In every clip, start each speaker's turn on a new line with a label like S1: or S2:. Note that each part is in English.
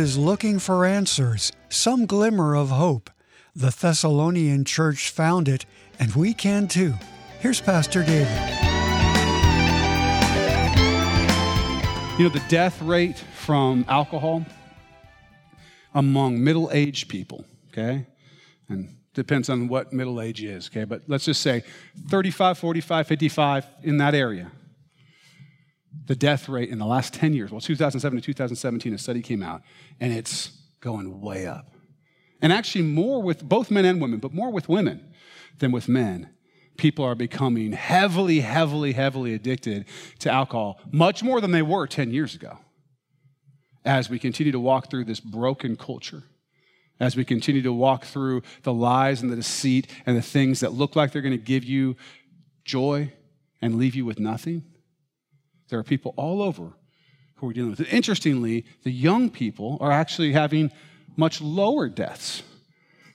S1: is looking for answers, some glimmer of hope. The Thessalonian church found it, and we can too. Here's Pastor David.
S2: You know, the death rate from alcohol among middle aged people, okay? And depends on what middle age is, okay? But let's just say 35, 45, 55 in that area. The death rate in the last 10 years, well, 2007 to 2017, a study came out, and it's going way up. And actually, more with both men and women, but more with women than with men people are becoming heavily, heavily, heavily addicted to alcohol, much more than they were 10 years ago. As we continue to walk through this broken culture, as we continue to walk through the lies and the deceit and the things that look like they're going to give you joy and leave you with nothing, there are people all over who are dealing with it. Interestingly, the young people are actually having much lower deaths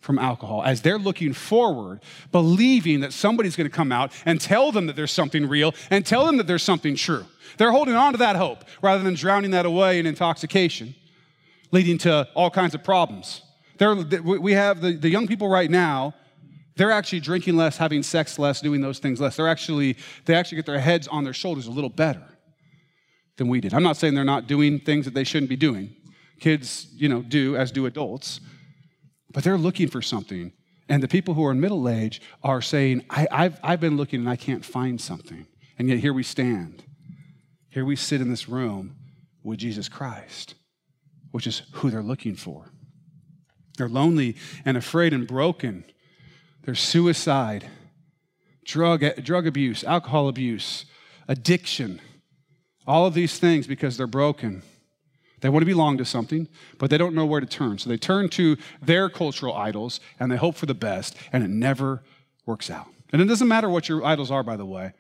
S2: from alcohol as they're looking forward, believing that somebody's going to come out and tell them that there's something real and tell them that there's something true. They're holding on to that hope rather than drowning that away in intoxication, leading to all kinds of problems. They're, we have the, the young people right now, they're actually drinking less, having sex less, doing those things less. They're actually, they actually get their heads on their shoulders a little better than we did. I'm not saying they're not doing things that they shouldn't be doing. Kids, you know, do as do adults but they're looking for something. And the people who are in middle age are saying, I, have I've been looking and I can't find something. And yet here we stand. Here we sit in this room with Jesus Christ, which is who they're looking for. They're lonely and afraid and broken. There's suicide, drug, drug abuse, alcohol abuse, addiction, all of these things because they're broken. They want to belong to something, but they don't know where to turn. So they turn to their cultural idols and they hope for the best, and it never works out. And it doesn't matter what your idols are, by the way.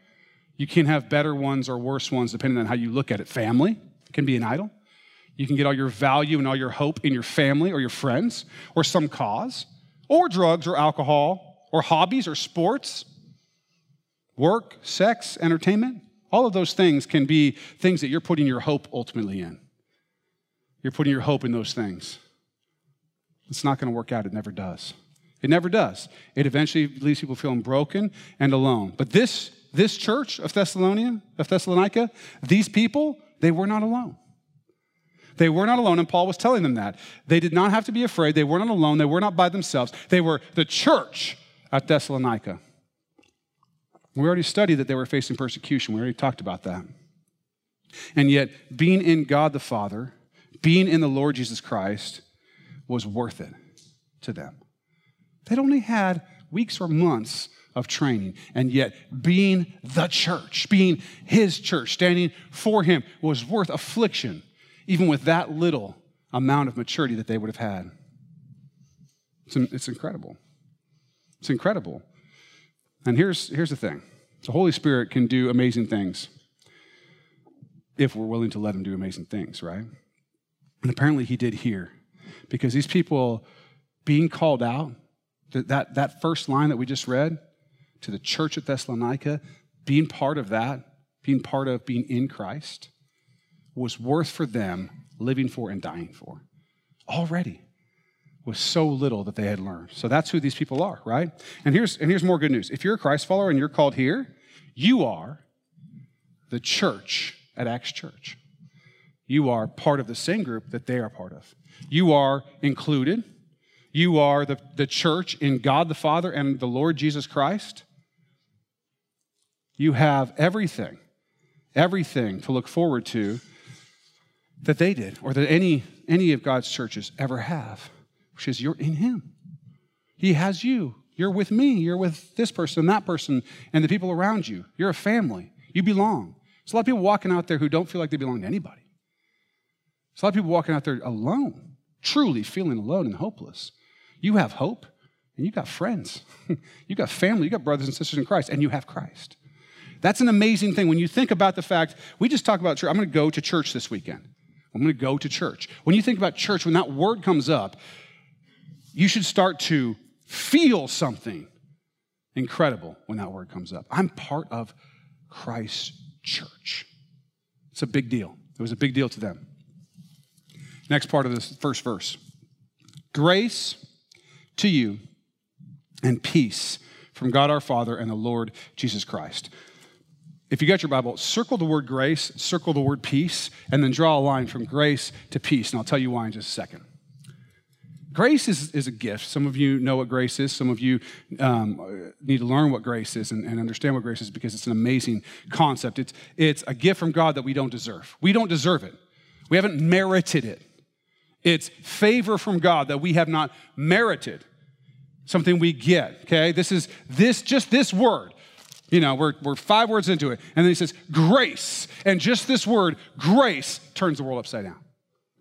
S2: You can have better ones or worse ones depending on how you look at it. Family can be an idol. You can get all your value and all your hope in your family or your friends or some cause, or drugs or alcohol, or hobbies or sports, work, sex, entertainment. All of those things can be things that you're putting your hope ultimately in you're putting your hope in those things. It's not going to work out. It never does. It never does. It eventually leaves people feeling broken and alone. But this, this church of Thessalonica, of Thessalonica, these people, they were not alone. They were not alone, and Paul was telling them that. They did not have to be afraid. They were not alone. They were not by themselves. They were the church at Thessalonica. We already studied that they were facing persecution. We already talked about that. And yet, being in God the Father, being in the Lord Jesus Christ was worth it to them. They'd only had weeks or months of training, and yet being the church, being his church, standing for him, was worth affliction, even with that little amount of maturity that they would have had. It's, it's incredible. It's incredible. And here's, here's the thing the Holy Spirit can do amazing things if we're willing to let him do amazing things, right? And apparently he did here because these people being called out, that, that first line that we just read to the church at Thessalonica, being part of that, being part of being in Christ, was worth for them living for and dying for already was so little that they had learned. So that's who these people are, right? And here's and here's more good news. If you're a Christ follower and you're called here, you are the church at Acts Church. You are part of the same group that they are part of. You are included. You are the, the church in God the Father and the Lord Jesus Christ. You have everything, everything to look forward to that they did or that any, any of God's churches ever have, which is you're in Him. He has you. You're with me. You're with this person that person and the people around you. You're a family. You belong. There's a lot of people walking out there who don't feel like they belong to anybody. There's a lot of people walking out there alone, truly feeling alone and hopeless. You have hope and you got friends. you got family, you got brothers and sisters in Christ, and you have Christ. That's an amazing thing when you think about the fact we just talk about church. I'm going to go to church this weekend. I'm going to go to church. When you think about church, when that word comes up, you should start to feel something incredible when that word comes up. I'm part of Christ's church. It's a big deal. It was a big deal to them. Next part of this first verse Grace to you and peace from God our Father and the Lord Jesus Christ. If you got your Bible, circle the word grace, circle the word peace, and then draw a line from grace to peace. And I'll tell you why in just a second. Grace is, is a gift. Some of you know what grace is. Some of you um, need to learn what grace is and, and, understand what grace is because it's an amazing concept. It's, it's a gift from God that we don't deserve. We don't deserve it, we haven't merited it. It's favor from God that we have not merited, something we get, okay? This is this, just this word. You know, we're, we're five words into it. And then he says, grace. And just this word, grace, turns the world upside down.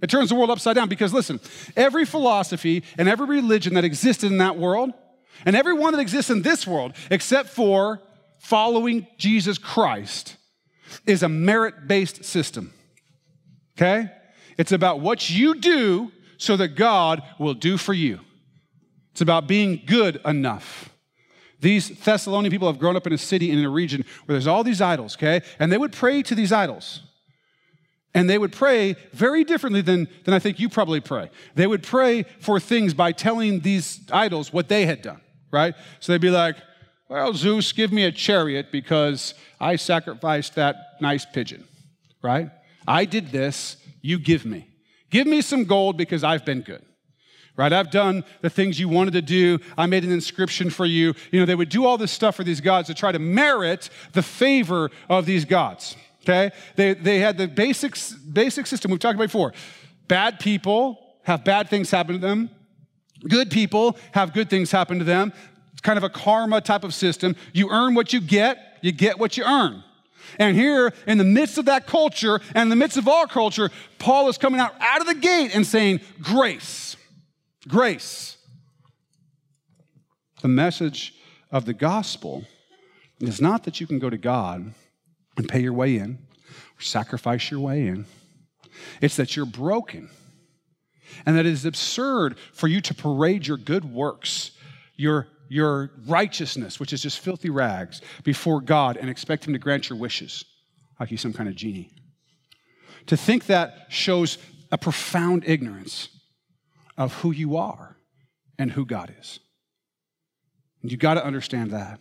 S2: It turns the world upside down because listen, every philosophy and every religion that existed in that world, and every one that exists in this world, except for following Jesus Christ, is a merit based system. Okay? It's about what you do so that God will do for you. It's about being good enough. These Thessalonian people have grown up in a city and in a region where there's all these idols, okay? And they would pray to these idols. And they would pray very differently than, than I think you probably pray. They would pray for things by telling these idols what they had done, right? So they'd be like, Well, Zeus, give me a chariot because I sacrificed that nice pigeon, right? I did this, you give me. Give me some gold because I've been good. Right? I've done the things you wanted to do. I made an inscription for you. You know, they would do all this stuff for these gods to try to merit the favor of these gods. Okay? They, they had the basic, basic system we've talked about before. Bad people have bad things happen to them. Good people have good things happen to them. It's kind of a karma type of system. You earn what you get, you get what you earn. And here, in the midst of that culture and in the midst of our culture, Paul is coming out out of the gate and saying, Grace, grace. The message of the gospel is not that you can go to God and pay your way in or sacrifice your way in, it's that you're broken. And that it is absurd for you to parade your good works, your your righteousness, which is just filthy rags, before God and expect Him to grant your wishes like He's some kind of genie. To think that shows a profound ignorance of who you are and who God is. And you got to understand that.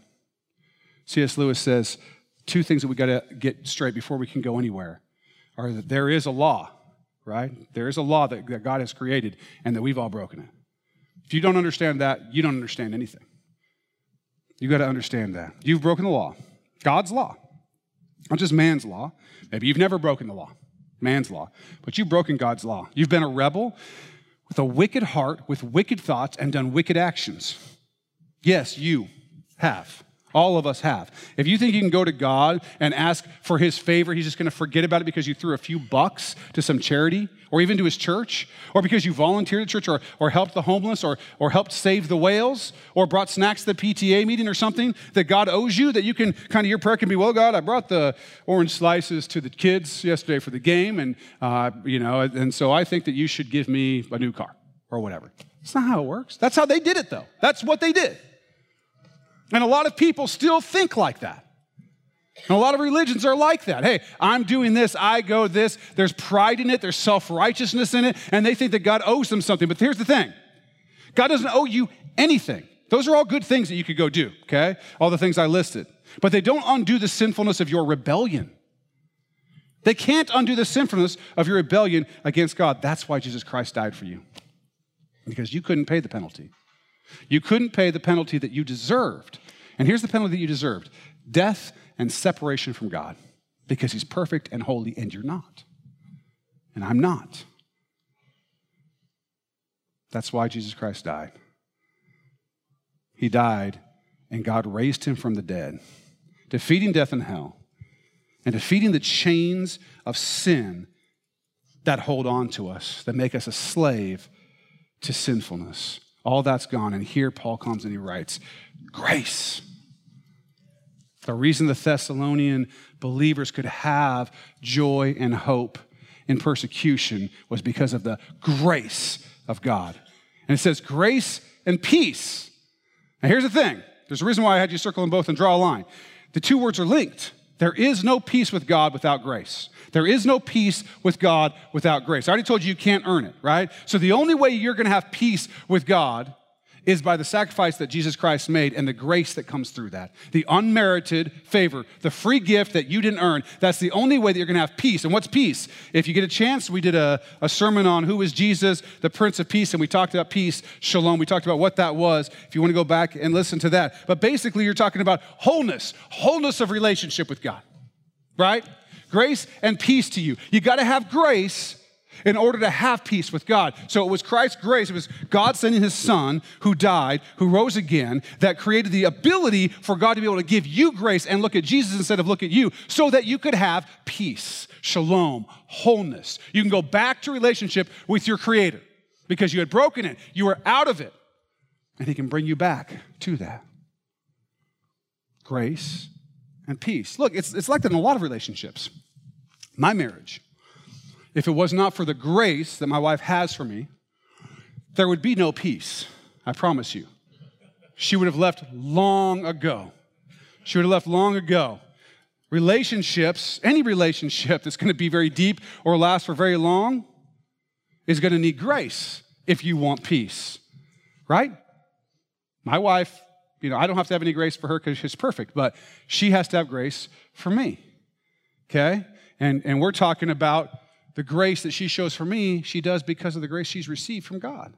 S2: C.S. Lewis says two things that we got to get straight before we can go anywhere are that there is a law, right? There is a law that, that God has created and that we've all broken it. If you don't understand that, you don't understand anything. You got to understand that. You've broken the law, God's law, not just man's law. Maybe you've never broken the law, man's law, but you've broken God's law. You've been a rebel with a wicked heart, with wicked thoughts, and done wicked actions. Yes, you have. All of us have. If you think you can go to God and ask for his favor, he's just going to forget about it because you threw a few bucks to some charity or even to his church, or because you volunteered at church or, or helped the homeless or, or helped save the whales or brought snacks to the PTA meeting or something that God owes you, that you can kind of your prayer can be, well, God, I brought the orange slices to the kids yesterday for the game, and, uh, you know, and so I think that you should give me a new car or whatever. That's not how it works. That's how they did it, though. That's what they did. And a lot of people still think like that. And a lot of religions are like that. Hey, I'm doing this, I go this. There's pride in it, there's self righteousness in it, and they think that God owes them something. But here's the thing God doesn't owe you anything. Those are all good things that you could go do, okay? All the things I listed. But they don't undo the sinfulness of your rebellion. They can't undo the sinfulness of your rebellion against God. That's why Jesus Christ died for you, because you couldn't pay the penalty. You couldn't pay the penalty that you deserved. And here's the penalty that you deserved death and separation from God because He's perfect and holy, and you're not. And I'm not. That's why Jesus Christ died. He died, and God raised him from the dead, defeating death and hell, and defeating the chains of sin that hold on to us, that make us a slave to sinfulness. All that's gone. And here Paul comes and he writes, Grace. The reason the Thessalonian believers could have joy and hope in persecution was because of the grace of God. And it says grace and peace. Now, here's the thing there's a reason why I had you circle them both and draw a line. The two words are linked. There is no peace with God without grace. There is no peace with God without grace. I already told you you can't earn it, right? So the only way you're going to have peace with God is by the sacrifice that Jesus Christ made and the grace that comes through that. The unmerited favor, the free gift that you didn't earn. That's the only way that you're going to have peace. And what's peace? If you get a chance, we did a, a sermon on who is Jesus, the Prince of Peace, and we talked about peace, shalom. We talked about what that was. If you want to go back and listen to that. But basically, you're talking about wholeness, wholeness of relationship with God, right? Grace and peace to you. You got to have grace in order to have peace with God. So it was Christ's grace, it was God sending his son who died, who rose again, that created the ability for God to be able to give you grace and look at Jesus instead of look at you so that you could have peace, shalom, wholeness. You can go back to relationship with your creator because you had broken it, you were out of it, and he can bring you back to that. Grace and peace. Look, it's, it's like that in a lot of relationships. My marriage if it was not for the grace that my wife has for me, there would be no peace. I promise you. She would have left long ago. She would have left long ago. Relationships, any relationship that's going to be very deep or last for very long, is going to need grace if you want peace, right? My wife, you know, I don't have to have any grace for her because she's perfect, but she has to have grace for me, okay? And, and we're talking about the grace that she shows for me, she does because of the grace she's received from God.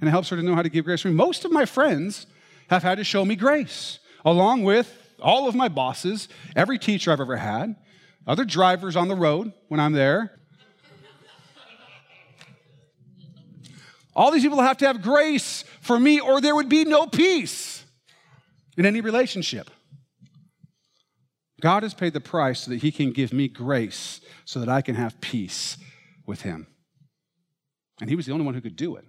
S2: And it helps her to know how to give grace for me. Most of my friends have had to show me grace, along with all of my bosses, every teacher I've ever had, other drivers on the road when I'm there. All these people have to have grace for me, or there would be no peace in any relationship. God has paid the price so that He can give me grace so that I can have peace with Him. And He was the only one who could do it.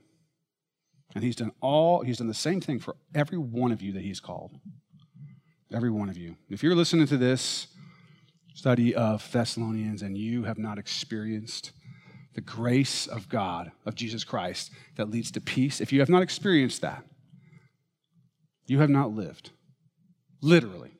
S2: And He's done all, He's done the same thing for every one of you that He's called. Every one of you. If you're listening to this study of Thessalonians and you have not experienced the grace of God, of Jesus Christ, that leads to peace, if you have not experienced that, you have not lived. Literally.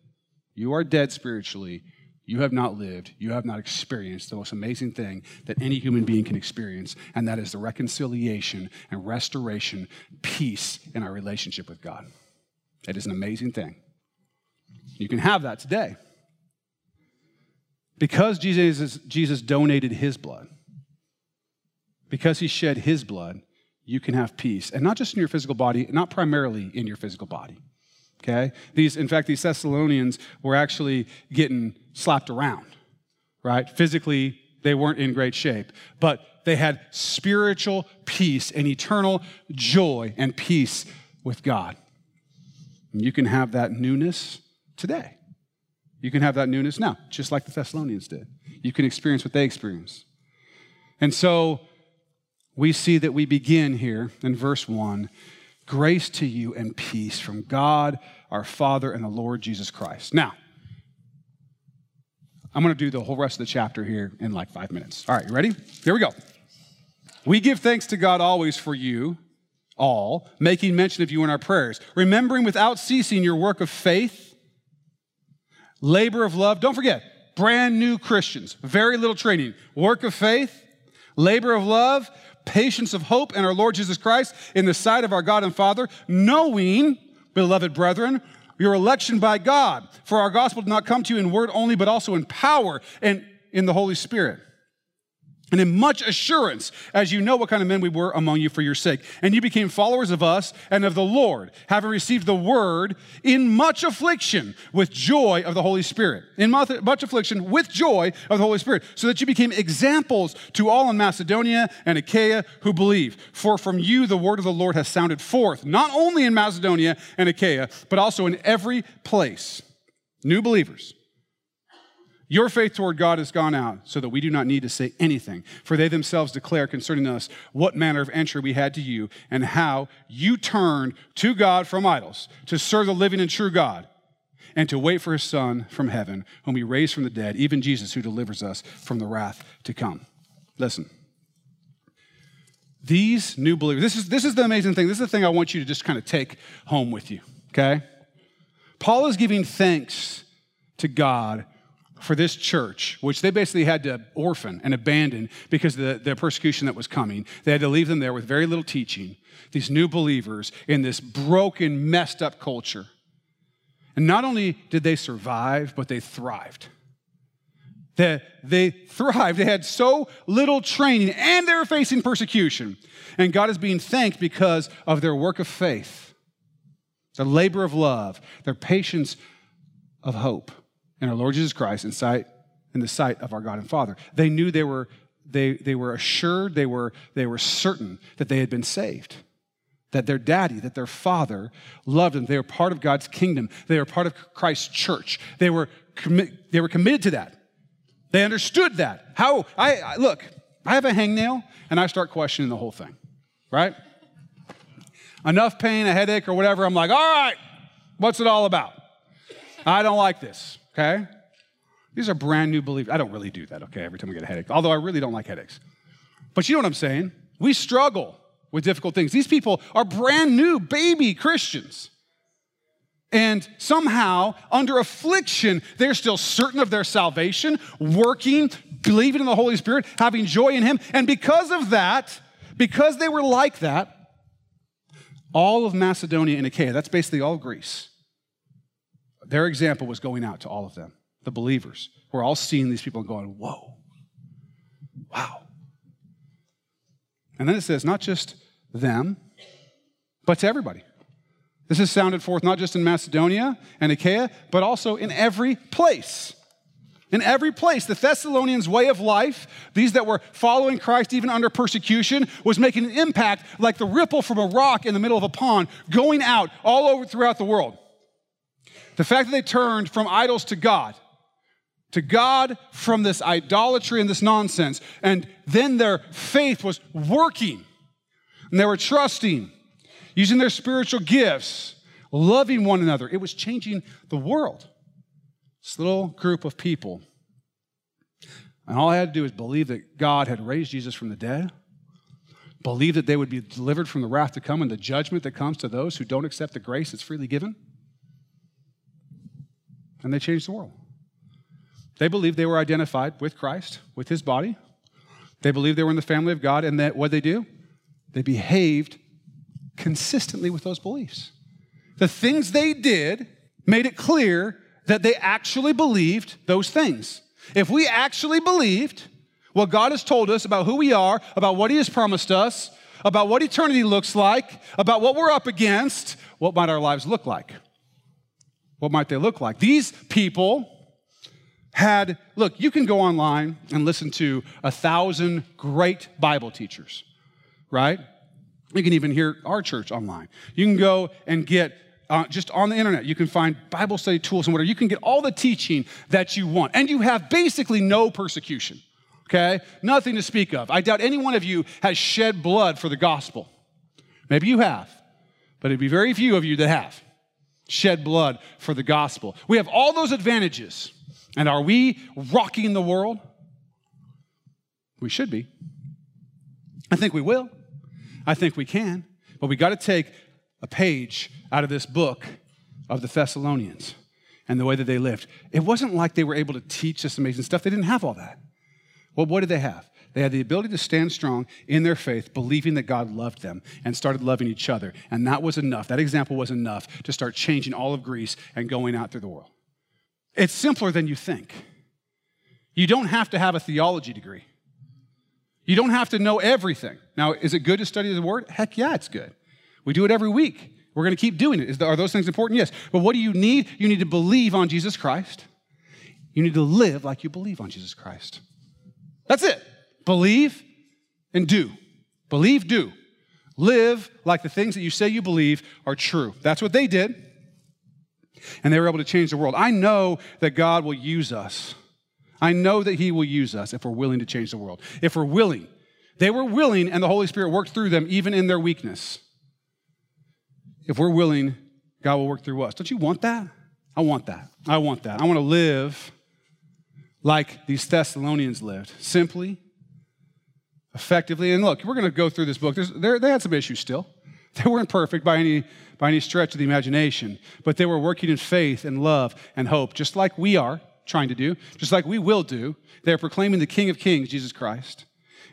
S2: You are dead spiritually. You have not lived. You have not experienced the most amazing thing that any human being can experience, and that is the reconciliation and restoration, peace in our relationship with God. It is an amazing thing. You can have that today. Because Jesus, Jesus donated his blood, because he shed his blood, you can have peace. And not just in your physical body, not primarily in your physical body. Okay? These, in fact, these Thessalonians were actually getting slapped around, right? Physically, they weren't in great shape, but they had spiritual peace and eternal joy and peace with God. And you can have that newness today. You can have that newness now, just like the Thessalonians did. You can experience what they experienced. And so we see that we begin here in verse 1 Grace to you and peace from God, our Father, and the Lord Jesus Christ. Now, I'm going to do the whole rest of the chapter here in like five minutes. All right, you ready? Here we go. We give thanks to God always for you all, making mention of you in our prayers, remembering without ceasing your work of faith, labor of love. Don't forget, brand new Christians, very little training, work of faith, labor of love, patience of hope in our Lord Jesus Christ in the sight of our God and Father, knowing, beloved brethren, your election by God. For our gospel did not come to you in word only, but also in power and in the Holy Spirit and in much assurance, as you know what kind of men we were among you for your sake. And you became followers of us and of the Lord, having received the word in much affliction with joy of the Holy Spirit. In much affliction with joy of the Holy Spirit, so that you became examples to all in Macedonia and Achaia who believe. For from you the word of the Lord has sounded forth, not only in Macedonia and Achaia, but also in every place. New believers your faith toward God has gone out so that we do not need to say anything, for they themselves declare concerning us what manner of entry we had to you and how you turned to God from idols to serve the living and true God and to wait for his Son from heaven, whom he raised from the dead, even Jesus who delivers us from the wrath to come. Listen. These new believers, this is, this is the amazing thing. This is the thing I want you to just kind of take home with you, okay? Paul is giving thanks to God for this church, which they basically had to orphan and abandon because of the, the persecution that was coming. They had to leave them there with very little teaching, these new believers in this broken, messed up culture. And not only did they survive, but they thrived. That they thrived. They had so little training and they were facing persecution. And God is being thanked because of their work of faith, their labor of love, their patience of hope in our Lord Jesus Christ in sight in the sight of our God and Father. They knew they were they, they were assured, they were, they were certain that they had been saved that their daddy, that their father loved them. They were part of God's kingdom. They were part of Christ's church. They were, commi- they were committed to that. They understood that. How, I, I look, I have a hangnail and I start questioning the whole thing, right? Enough pain, a headache, or whatever. I'm like, all right, what's it all about? I don't like this, okay? These are brand new beliefs. I don't really do that, okay, every time I get a headache, although I really don't like headaches. But you know what I'm saying? We struggle with difficult things. These people are brand new baby Christians. And somehow, under affliction, they're still certain of their salvation, working, believing in the Holy Spirit, having joy in Him. And because of that, because they were like that, all of Macedonia and Achaia, that's basically all Greece, their example was going out to all of them, the believers. We're all seeing these people and going, whoa, wow. And then it says, not just them, but to everybody. This is sounded forth not just in Macedonia and Achaia, but also in every place. In every place, the Thessalonians' way of life, these that were following Christ even under persecution, was making an impact like the ripple from a rock in the middle of a pond, going out all over throughout the world. The fact that they turned from idols to God, to God from this idolatry and this nonsense, and then their faith was working, and they were trusting using their spiritual gifts, loving one another. It was changing the world. This little group of people. And all I had to do was believe that God had raised Jesus from the dead, believe that they would be delivered from the wrath to come and the judgment that comes to those who don't accept the grace that's freely given. And they changed the world. They believed they were identified with Christ, with his body. They believed they were in the family of God, and that what they do? They behaved consistently with those beliefs. The things they did made it clear that they actually believed those things. If we actually believed what God has told us about who we are, about what He has promised us, about what eternity looks like, about what we're up against, what might our lives look like? What might they look like? These people had, look, you can go online and listen to a thousand great Bible teachers, right? You can even hear our church online. You can go and get uh, just on the internet, you can find Bible study tools and whatever. You can get all the teaching that you want. And you have basically no persecution, okay? Nothing to speak of. I doubt any one of you has shed blood for the gospel. Maybe you have, but it'd be very few of you that have shed blood for the gospel. We have all those advantages. And are we rocking the world? We should be. I think we will. I think we can, but we got to take a page out of this book of the Thessalonians and the way that they lived. It wasn't like they were able to teach this amazing stuff. They didn't have all that. Well, what did they have? They had the ability to stand strong in their faith, believing that God loved them and started loving each other. And that was enough. That example was enough to start changing all of Greece and going out through the world. It's simpler than you think. You don't have to have a theology degree. You don't have to know everything. Now, is it good to study the Word? Heck yeah, it's good. We do it every week. We're going to keep doing it. are those things important? Yes. But what do you need? You need to believe on Jesus Christ. You need to live like you believe on Jesus Christ. That's it. Believe and do. Believe, do. Live like the things that you say you believe are true. That's what they did. And they were able to change the world. I know that God will use us I know that He will use us if we're willing to change the world. If we're willing. They were willing, and the Holy Spirit worked through them even in their weakness. If we're willing, God will work through us. Don't you want that? I want that. I want that. I want to live like these Thessalonians lived simply, effectively. And look, we're going to go through this book. they had some issues still. They weren't perfect by any, by any stretch of the imagination, but they were working in faith and love and hope, just like we are trying to do, just like we will do. They're proclaiming the King of Kings, Jesus Christ.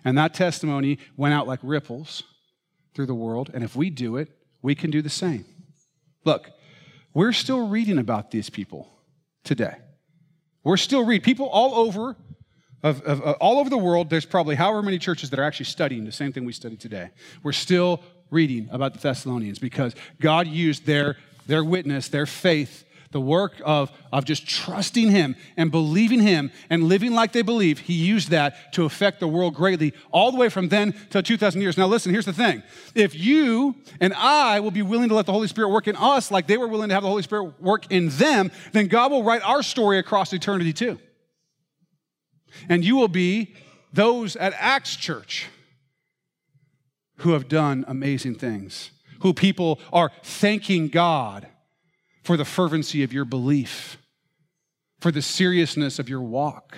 S2: And that testimony went out like ripples through the world. And if we do it, we can do the same. Look, we're still reading about these people today. We're still reading. People all over of, of, of, all over the world, there's probably however many churches that are actually studying the same thing we study today. We're still reading about the Thessalonians because God used their, their witness, their faith, the work of, of just trusting Him and believing Him and living like they believe. He used that to affect the world greatly, all the way from then to 2,000 years. Now, listen, here's the thing. If you and I will be willing to let the Holy Spirit work in us like they were willing to have the Holy Spirit work in them, then God will write our story across eternity too. And you will be those at Acts Church who have done amazing things, who people are thanking God for the fervency of your belief, for the seriousness of your walk.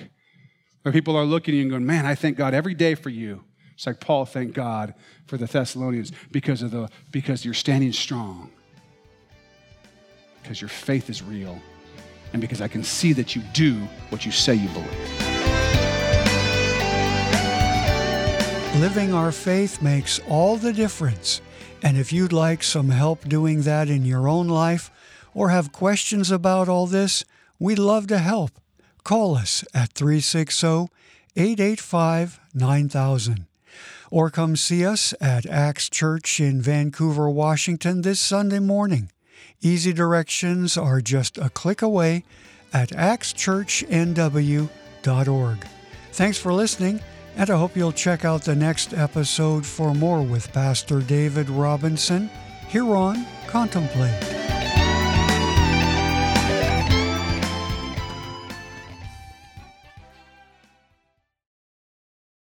S2: Where people are looking at you and going, Man, I thank God every day for you. It's like Paul thanked God for the Thessalonians because of the because you're standing strong. Because your faith is real. And because I can see that you do what you say you believe.
S1: Living our faith makes all the difference. And if you'd like some help doing that in your own life or have questions about all this, we'd love to help. Call us at 360 885 9000 or come see us at Acts Church in Vancouver, Washington this Sunday morning. Easy directions are just a click away at actschurchnw.org. Thanks for listening and I hope you'll check out the next episode for more with Pastor David Robinson here on Contemplate.